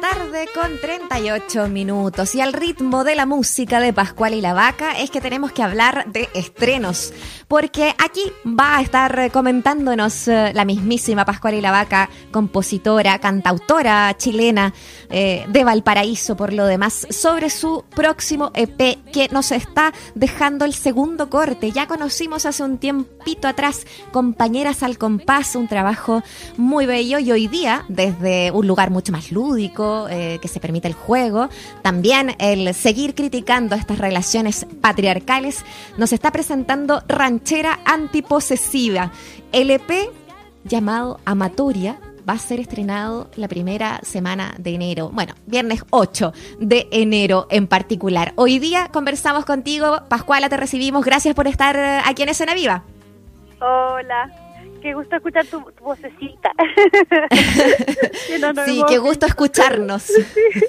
tarde con 38 minutos y al ritmo de la música de Pascual y la Vaca es que tenemos que hablar de estrenos, porque aquí va a estar comentándonos eh, la mismísima Pascual y la Vaca, compositora, cantautora chilena eh, de Valparaíso por lo demás, sobre su próximo EP que nos está dejando el segundo corte. Ya conocimos hace un tiempito atrás Compañeras al Compás, un trabajo muy bello y hoy día desde un lugar mucho más lúdico, eh, que se permite el juego, también el seguir criticando estas relaciones patriarcales, nos está presentando Ranchera Antiposesiva, LP llamado Amatoria, va a ser estrenado la primera semana de enero. Bueno, viernes 8 de enero en particular. Hoy día conversamos contigo. Pascuala, te recibimos. Gracias por estar eh, aquí en Escena Viva. Hola, qué gusto escuchar tu, vocecita. sí, qué gusto escucharnos.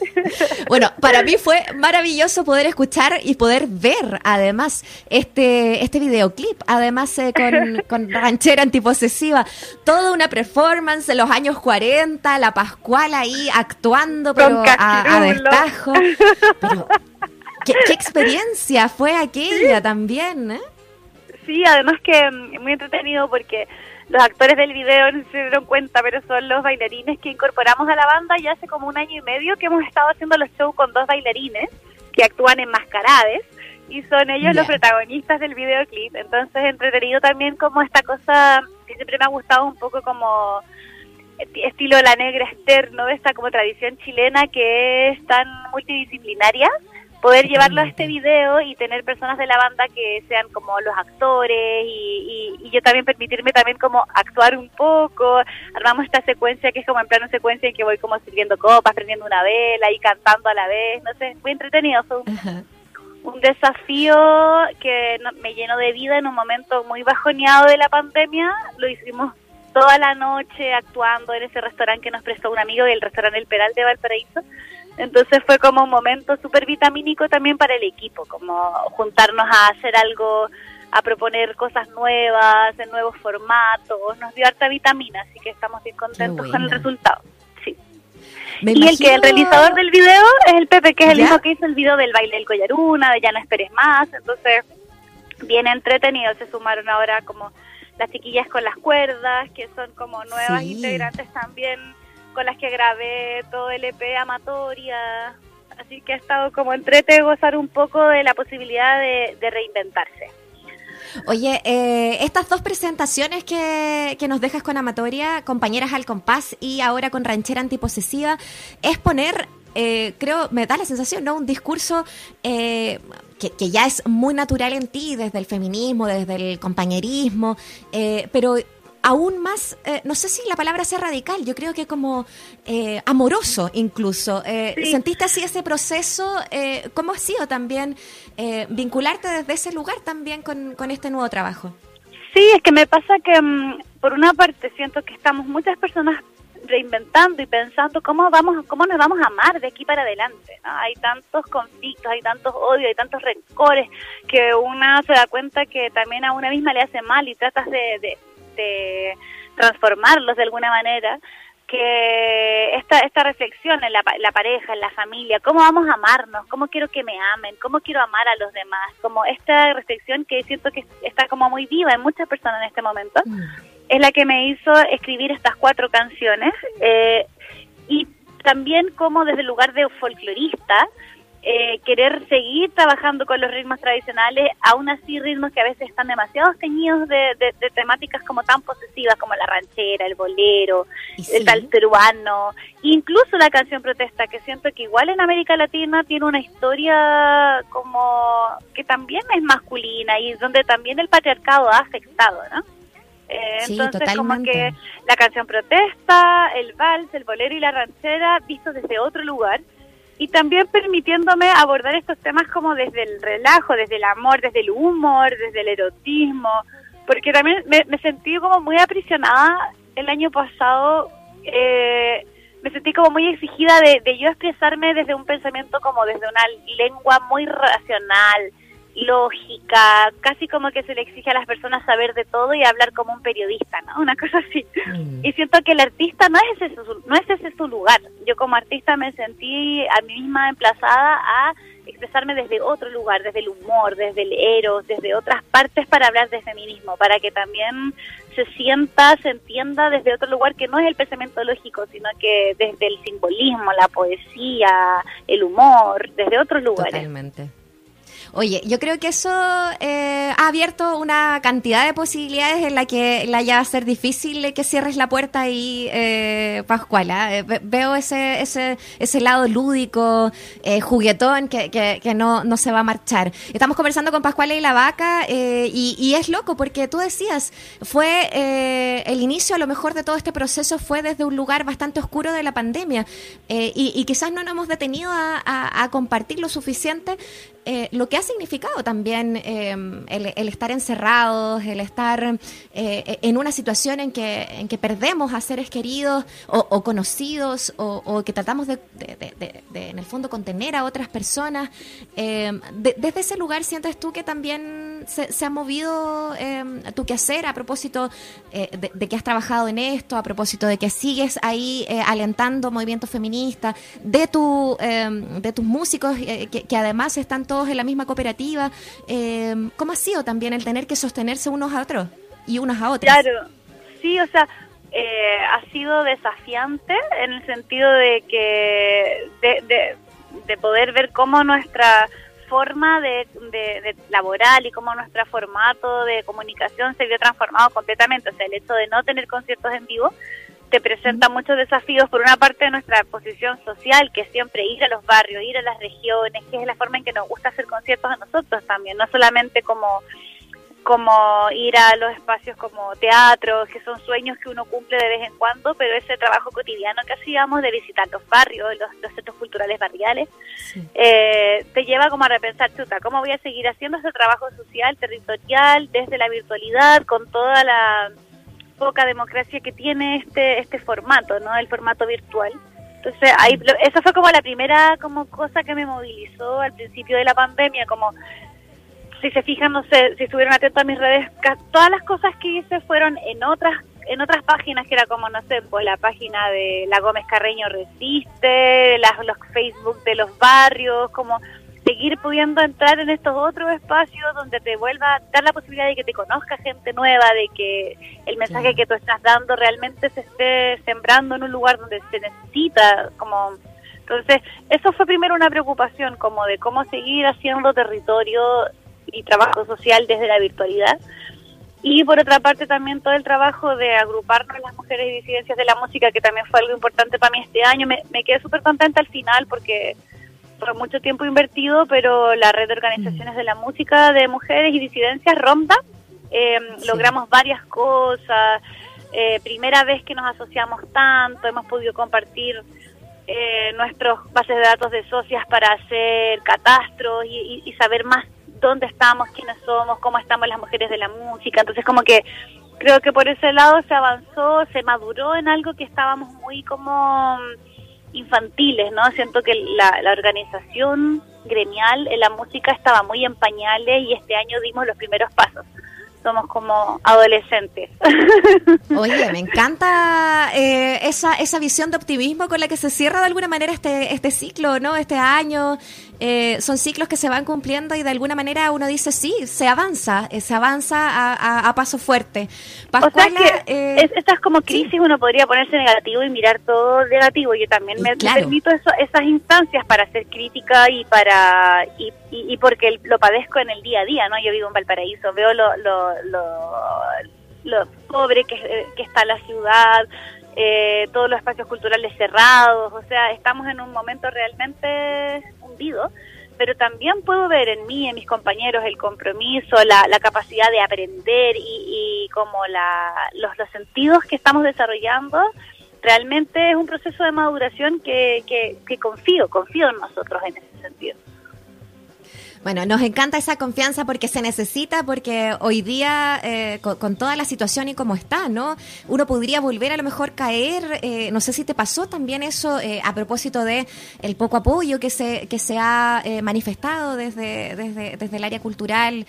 bueno, para mí fue maravilloso poder escuchar y poder ver además este, este videoclip, además eh, con, con, ranchera antiposesiva, toda una performance de los años 40, la Pascual ahí actuando, pero a, destajo. ¿qué, experiencia fue aquella también, ¿eh? Sí, además que mm, muy entretenido porque los actores del video no se dieron cuenta, pero son los bailarines que incorporamos a la banda ya hace como un año y medio que hemos estado haciendo los shows con dos bailarines que actúan en mascarades y son ellos los protagonistas del videoclip. Entonces, entretenido también como esta cosa que siempre me ha gustado un poco como estilo La Negra externo, esta como tradición chilena que es tan multidisciplinaria poder llevarlo a este video y tener personas de la banda que sean como los actores y, y, yo también permitirme también como actuar un poco. Armamos esta secuencia que es como en plano secuencia en que voy como sirviendo copas, prendiendo una vela y cantando a la vez, no sé, muy entretenido. Fue un, desafío que me llenó de vida en un momento muy bajoneado de la pandemia. Lo hicimos toda la noche actuando en ese restaurante que nos prestó un amigo, el restaurante El Peral de Valparaíso entonces fue como un momento súper vitamínico también para el equipo, como juntarnos a hacer algo, a proponer cosas nuevas, en nuevos formatos, nos dio harta vitamina, así que estamos bien contentos con el resultado. Sí. y el que el realizador del video es el Pepe, que es el mismo que hizo el video del baile del collaruna, de Ya no esperes más, entonces bien entretenido, se sumaron ahora como las chiquillas con las cuerdas, que son como nuevas integrantes también con las que grabé todo el EP Amatoria. Así que ha estado como entrete gozar un poco de la posibilidad de, reinventarse. Oye, eh, estas dos presentaciones que, que, nos dejas con Amatoria, Compañeras al Compás y ahora con Ranchera Antiposesiva, es poner, eh, creo, me da la sensación, ¿no? Un discurso eh, que, que, ya es muy natural en ti, desde el feminismo, desde el compañerismo, pero aún más, eh, no sé si la palabra sea radical, yo creo que como eh, amoroso incluso. Eh, ¿Sentiste así ese proceso? ¿Cómo ha sido también vincularte desde ese lugar también con, con, este nuevo trabajo? Sí, es que me pasa que mm, por una parte siento que estamos muchas personas reinventando y pensando cómo vamos cómo nos vamos a amar de aquí para adelante hay tantos conflictos hay tantos odios hay tantos rencores que una se da cuenta que también a una misma le hace mal y tratas de de transformarlos de alguna manera, que esta, esta reflexión en la, la, pareja, en la familia, cómo vamos a amarnos, cómo quiero que me amen, cómo quiero amar a los demás, como esta reflexión que siento que está como muy viva en muchas personas en este momento, mm. es la que me hizo escribir estas cuatro canciones eh, y también como desde el lugar de folclorista, eh, querer seguir trabajando con los ritmos tradicionales, aún así ritmos que a veces están demasiado teñidos de, temáticas como tan posesivas como la ranchera, el bolero, el tal peruano, incluso la canción protesta, que siento que igual en América Latina tiene una historia como que también es masculina y donde también el patriarcado ha afectado, ¿no? Eh, entonces, como que la canción protesta, el vals, el bolero y la ranchera, vistos desde otro lugar, y también permitiéndome abordar estos temas como desde el relajo, desde el amor, desde el humor, desde el erotismo, porque también me, sentí como muy aprisionada el año pasado, eh, me sentí como muy exigida de, de yo expresarme desde un pensamiento como desde una lengua muy racional, lógica, casi como que se le exige a las personas saber de todo y hablar como un periodista, ¿no? Una cosa así. Mm. Y siento que el artista no es, ese su, no es ese su lugar. Yo como artista me sentí a mí misma emplazada a expresarme desde otro lugar, desde el humor, desde el eros, desde otras partes para hablar de feminismo, para que también se sienta, se entienda desde otro lugar que no es el pensamiento lógico, sino que desde el simbolismo, la poesía, el humor, desde otros lugares. Totalmente. Oye, yo creo que eso eh, ha abierto una cantidad de posibilidades en la que la ya a ser difícil que cierres la puerta ahí, eh, Pascuala. Eh, veo ese, ese, ese lado lúdico, eh, juguetón, que, que, no, no se va a marchar. Estamos conversando con Pascuala y la vaca y, y, es loco porque tú decías, fue el inicio a lo mejor de todo este proceso fue desde un lugar bastante oscuro de la pandemia y, y, quizás no nos hemos detenido a compartir lo suficiente eh, lo que ha significado también eh, el, estar encerrados, el estar eh, en una situación en que, en que perdemos a seres queridos o, conocidos o, que tratamos de, en el fondo, contener a otras personas. desde ese lugar, ¿sientes tú que también se, ha movido tu quehacer a propósito de, que has trabajado en esto, a propósito de que sigues ahí alentando movimientos feministas, de, tu, de tus músicos que, que además están todos en la misma cooperativa. Eh, ¿Cómo ha sido también el tener que sostenerse unos a otros y unas a otras? Claro, sí, o sea, eh, ha sido desafiante en el sentido de que de, poder ver cómo nuestra forma de, de, laboral y cómo nuestro formato de comunicación se vio transformado completamente. O sea, el hecho de no tener conciertos en vivo te presenta muchos desafíos por una parte de nuestra posición social, que es siempre ir a los barrios, ir a las regiones, que es la forma en que nos gusta hacer conciertos a nosotros también, no solamente como como ir a los espacios como teatro, que son sueños que uno cumple de vez en cuando, pero ese trabajo cotidiano que hacíamos de visitar los barrios, los, centros culturales barriales, eh, te lleva como a repensar, chuta, ¿cómo voy a seguir haciendo ese trabajo social, territorial, desde la virtualidad, con toda la poca democracia que tiene este este formato, ¿no? El formato virtual. Entonces, ahí, eso fue como la primera como cosa que me movilizó al principio de la pandemia, como si se fijan, no sé, si estuvieron atentos a mis redes, todas las cosas que hice fueron en otras en otras páginas que era como, no sé, pues la página de la Gómez Carreño Resiste, las, los Facebook de los barrios, como seguir pudiendo entrar en estos otros espacios donde te vuelva a dar la posibilidad de que te conozca gente nueva, de que el mensaje que tú estás dando realmente se esté sembrando en un lugar donde se necesita, como entonces eso fue primero una preocupación como de cómo seguir haciendo territorio y trabajo social desde la virtualidad. Y por otra parte también todo el trabajo de agruparnos las mujeres y disidencias de la música que también fue algo importante para mí este año. Me, me quedé súper contenta al final porque por mucho tiempo invertido, pero la red de organizaciones de la música de mujeres y disidencias, ROMDA, eh, logramos varias cosas. Eh, primera vez que nos asociamos tanto, hemos podido compartir eh, nuestros bases de datos de socias para hacer catastros y, y, saber más dónde estamos, quiénes somos, cómo estamos las mujeres de la música. Entonces, como que creo que por ese lado se avanzó, se maduró en algo que estábamos muy como infantiles, ¿no? Siento que la, la organización gremial en la música estaba muy en pañales y este año dimos los primeros pasos somos como adolescentes. Oye, me encanta eh, esa, esa visión de optimismo con la que se cierra de alguna manera este, este ciclo, ¿no? Este año. Eh, son ciclos que se van cumpliendo y de alguna manera uno dice, sí, se avanza, eh, se avanza a, a, paso fuerte. Pascuala, estas como crisis uno podría ponerse negativo y mirar todo negativo. Yo también me, permito eso, esas instancias para hacer crítica y para y, y, porque lo padezco en el día a día, ¿no? Yo vivo en Valparaíso, veo lo, lo, lo, pobre que, que está la ciudad, eh, todos los espacios culturales cerrados, o sea, estamos en un momento realmente hundido, pero también puedo ver en mí, en mis compañeros, el compromiso, la, la capacidad de aprender y, y como la, los, sentidos que estamos desarrollando realmente es un proceso de maduración que, que confío, confío en nosotros en ese sentido. Bueno, nos encanta esa confianza porque se necesita, porque hoy día, eh, con, toda la situación y como está, ¿no? Uno podría volver a lo mejor caer, eh, no sé si te pasó también eso eh, a propósito de el poco apoyo que se, que se ha manifestado desde, desde, desde, el área cultural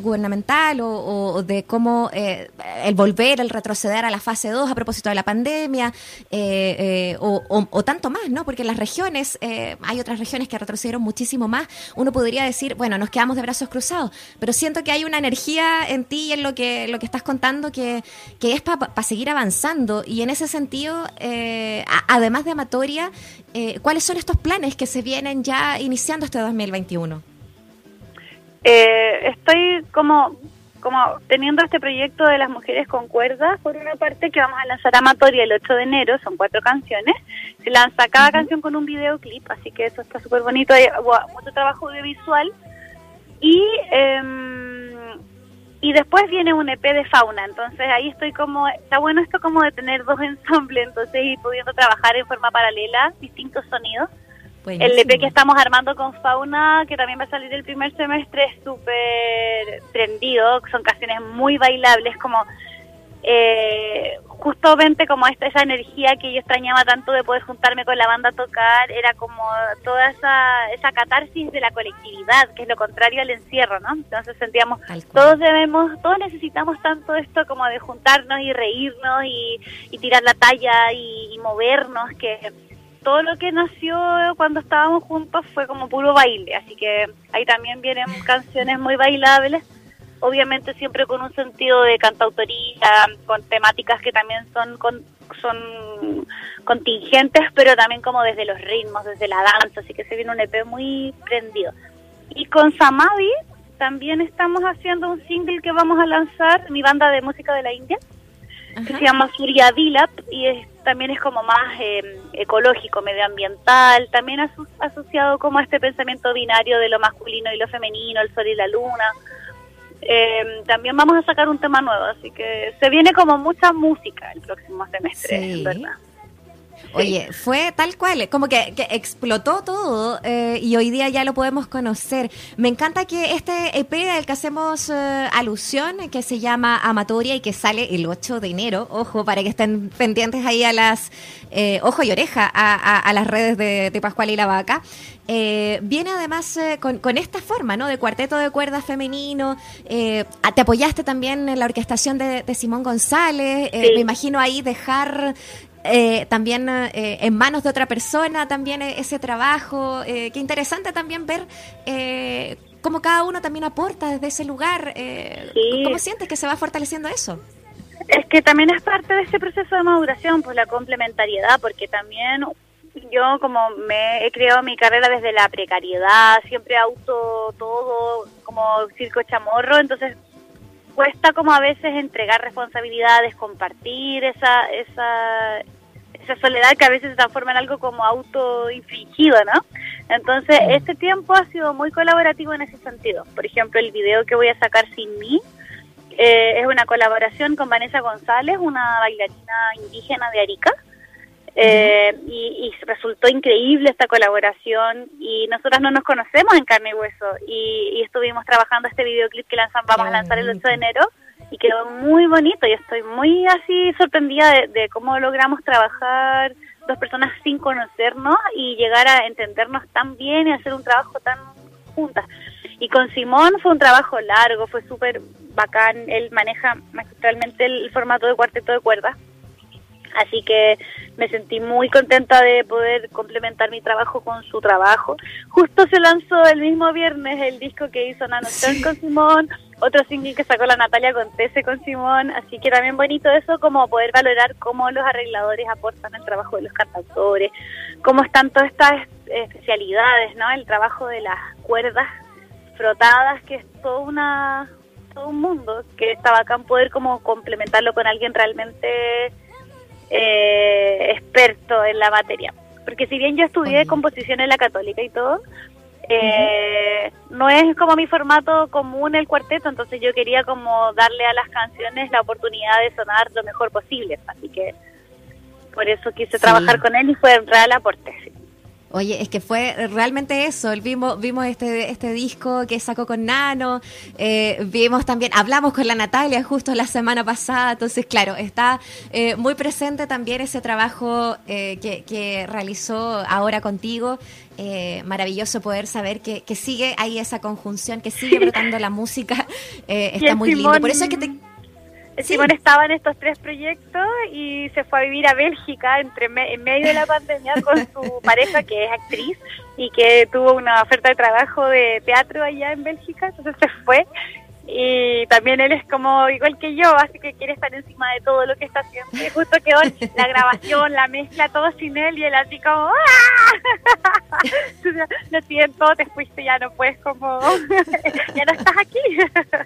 gubernamental o, de cómo el volver, el retroceder a la fase 2 a propósito de la pandemia o, o, tanto más, ¿no? Porque en las regiones, hay otras regiones que retrocedieron muchísimo más, uno podría decir, bueno, nos quedamos de brazos cruzados, pero siento que hay una energía en ti y en lo que, lo que estás contando que, que es para seguir avanzando. Y en ese sentido, eh, además de Amatoria, eh, ¿cuáles son estos planes que se vienen ya iniciando este 2021? Eh, estoy como como teniendo este proyecto de las mujeres con cuerdas, por una parte que vamos a lanzar Amatoria el 8 de enero, son cuatro canciones, se lanza cada canción con un videoclip, así que eso está súper bonito, hay mucho trabajo audiovisual. Y, em, y después viene un EP de fauna, entonces ahí estoy como, está bueno esto como de tener dos ensambles, entonces ir pudiendo trabajar en forma paralela distintos sonidos. El EP que estamos armando con Fauna, que también va a salir el primer semestre, es súper prendido, son canciones muy bailables, como eh, justamente como esta esa energía que yo extrañaba tanto de poder juntarme con la banda a tocar, era como toda esa, esa catarsis de la colectividad, que es lo contrario al encierro, ¿no? Entonces sentíamos, todos debemos, todos necesitamos tanto esto como de juntarnos y reírnos y, tirar la talla y movernos, que todo lo que nació cuando estábamos juntos fue como puro baile, así que ahí también vienen canciones muy bailables, obviamente siempre con un sentido de cantautoría, con temáticas que también son son contingentes, pero también como desde los ritmos, desde la danza, así que se viene un EP muy prendido. Y con Samadhi también estamos haciendo un single que vamos a lanzar, mi banda de música de la India, que se llama Surya Dilap y es también es como más eh, ecológico, medioambiental, también asociado como a este pensamiento binario de lo masculino y lo femenino, el sol y la luna. Eh, también vamos a sacar un tema nuevo, así que se viene como mucha música el próximo semestre, ¿verdad? Oye, fue tal cual, como que, explotó todo eh, y hoy día ya lo podemos conocer. Me encanta que este EP al que hacemos eh, alusión, que se llama Amatoria y que sale el 8 de enero, ojo, para que estén pendientes ahí a las, eh, ojo y oreja, a, las redes de, Pascual y la Vaca. viene además con, esta forma, ¿no? De cuarteto de cuerdas femenino. te apoyaste también en la orquestación de, Simón González. Me imagino ahí dejar eh, también eh, en manos de otra persona, también e-, ese trabajo. Eh, qué interesante también ver eh, cómo cada uno también aporta desde ese lugar. ¿Cómo sientes que se va fortaleciendo eso? Es que también es parte de ese proceso de maduración, pues la complementariedad, porque también yo como me he creado mi carrera desde la precariedad, siempre auto todo como circo chamorro, entonces cuesta como a veces entregar responsabilidades, compartir esa, esa, esa soledad que a veces se transforma en algo como autoinfligido, ¿no? Entonces, este tiempo ha sido muy colaborativo en ese sentido. Por ejemplo, el video que voy a sacar sin mí eh, es una colaboración con Vanessa González, una bailarina indígena de Arica. Eh, y, resultó increíble esta colaboración y nosotras no nos conocemos en carne y hueso y, estuvimos trabajando este videoclip que lanzan, vamos a lanzar el 8 de enero y quedó muy bonito y estoy muy así sorprendida de, cómo logramos trabajar dos personas sin conocernos y llegar a entendernos tan bien y hacer un trabajo tan juntas. Y con Simón fue un trabajo largo, fue súper bacán, él maneja magistralmente el formato de cuarteto de cuerdas Así que me sentí muy contenta de poder complementar mi trabajo con su trabajo. Justo se lanzó el mismo viernes el disco que hizo Nano con Simón, otro single que sacó la Natalia Contese con Simón, así que también bonito eso, como poder valorar cómo los arregladores aportan el trabajo de los cantautores, cómo están todas estas especialidades, ¿no? El trabajo de las cuerdas frotadas, que es todo una todo un mundo, que estaba acá en poder como complementarlo con alguien realmente eh, experto en la materia. Porque si bien yo estudié composición en la católica y todo, eh, no es como mi formato común el cuarteto, entonces yo quería como darle a las canciones la oportunidad de sonar lo mejor posible. Así que por eso quise trabajar con él y fue un real aporte. Oye, es que fue realmente eso. Vimos, vimos este, este disco que sacó con Nano. Eh, vimos también, hablamos con la Natalia justo la semana pasada. Entonces, claro, está eh, muy presente también ese trabajo eh, que, que, realizó ahora contigo. maravilloso poder saber que, que, sigue ahí esa conjunción, que sigue brotando la música. está muy lindo. Por eso es que te Simón estaba en estos tres proyectos y se fue a vivir a Bélgica entre en medio de la pandemia con su pareja que es actriz y que tuvo una oferta de trabajo de teatro allá en Bélgica, entonces se fue y también él es como igual que yo, así que quiere estar encima de todo lo que está haciendo. Y justo quedó la grabación, la mezcla, todo sin él y él así como ¡Ah! Lo siento, te fuiste, ya no puedes como ya no estás aquí.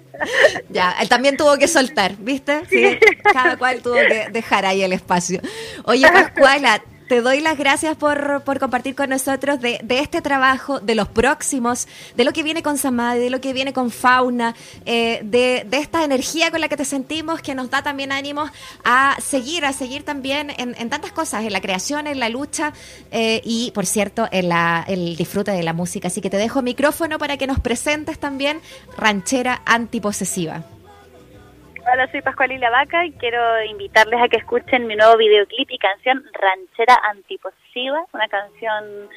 ya, él también tuvo que soltar, ¿viste? Sí. Cada cual tuvo que dejar ahí el espacio. Oye, Pascuala, te doy las gracias por, por compartir con nosotros de, este trabajo, de los próximos, de lo que viene con Samadhi, de lo que viene con Fauna, eh, de, esta energía con la que te sentimos, que nos da también ánimos a seguir, a seguir también en, en tantas cosas, en la creación, en la lucha eh, y, por cierto, en la, el disfrute de la música. Así que te dejo micrófono para que nos presentes también Ranchera Antiposesiva. Hola, soy Pascualila Vaca y quiero invitarles a que escuchen mi nuevo videoclip y canción Ranchera Antiposiva, una canción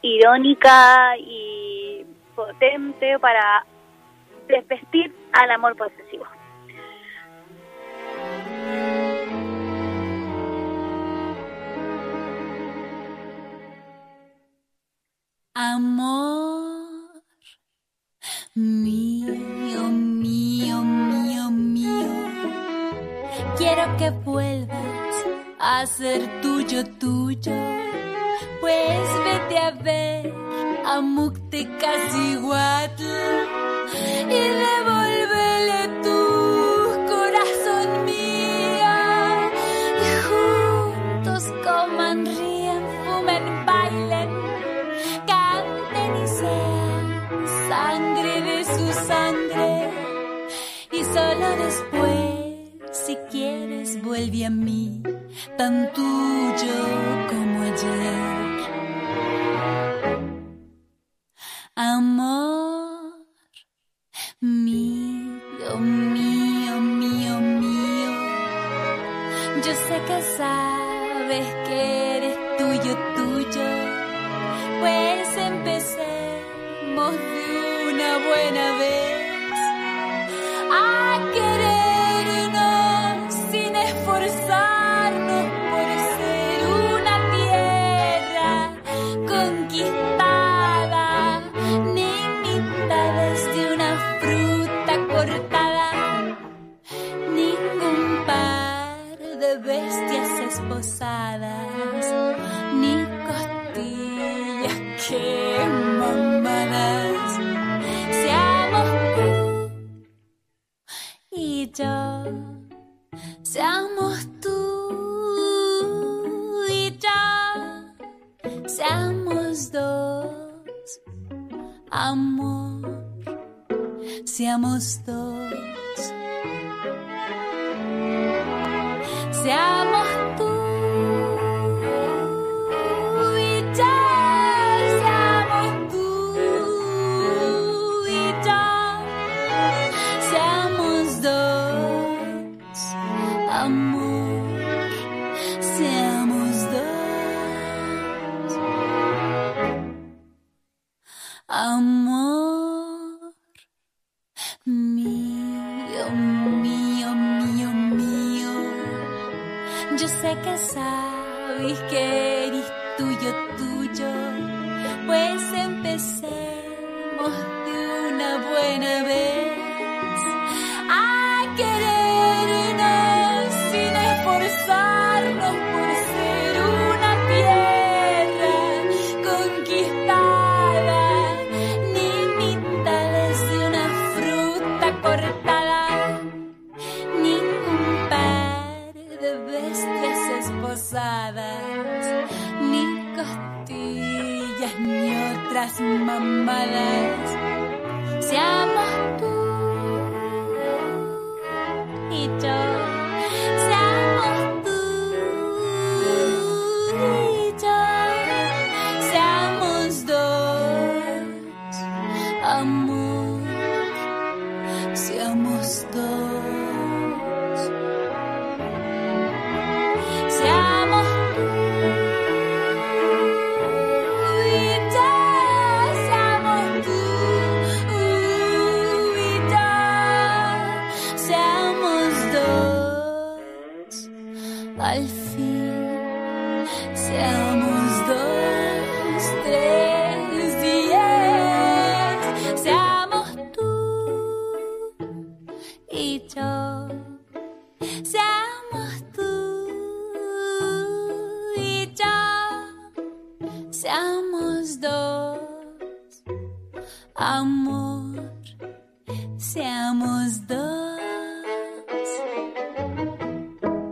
irónica y potente para desvestir al amor posesivo. Amor mío, mío, quiero que vuelvas a ser tuyo, tuyo. Pues vete a ver a Muktekasihuatl y tuyo, tuyo. Pues empecemos de una buena vez yo, seamos tú y yo, seamos dos, amor, seamos dos. amor mío, mío, mío, mío. Yo sé que sabes que eres tuyo, tuyo, pues empecemos de una buena vez. las mamadas. Se ama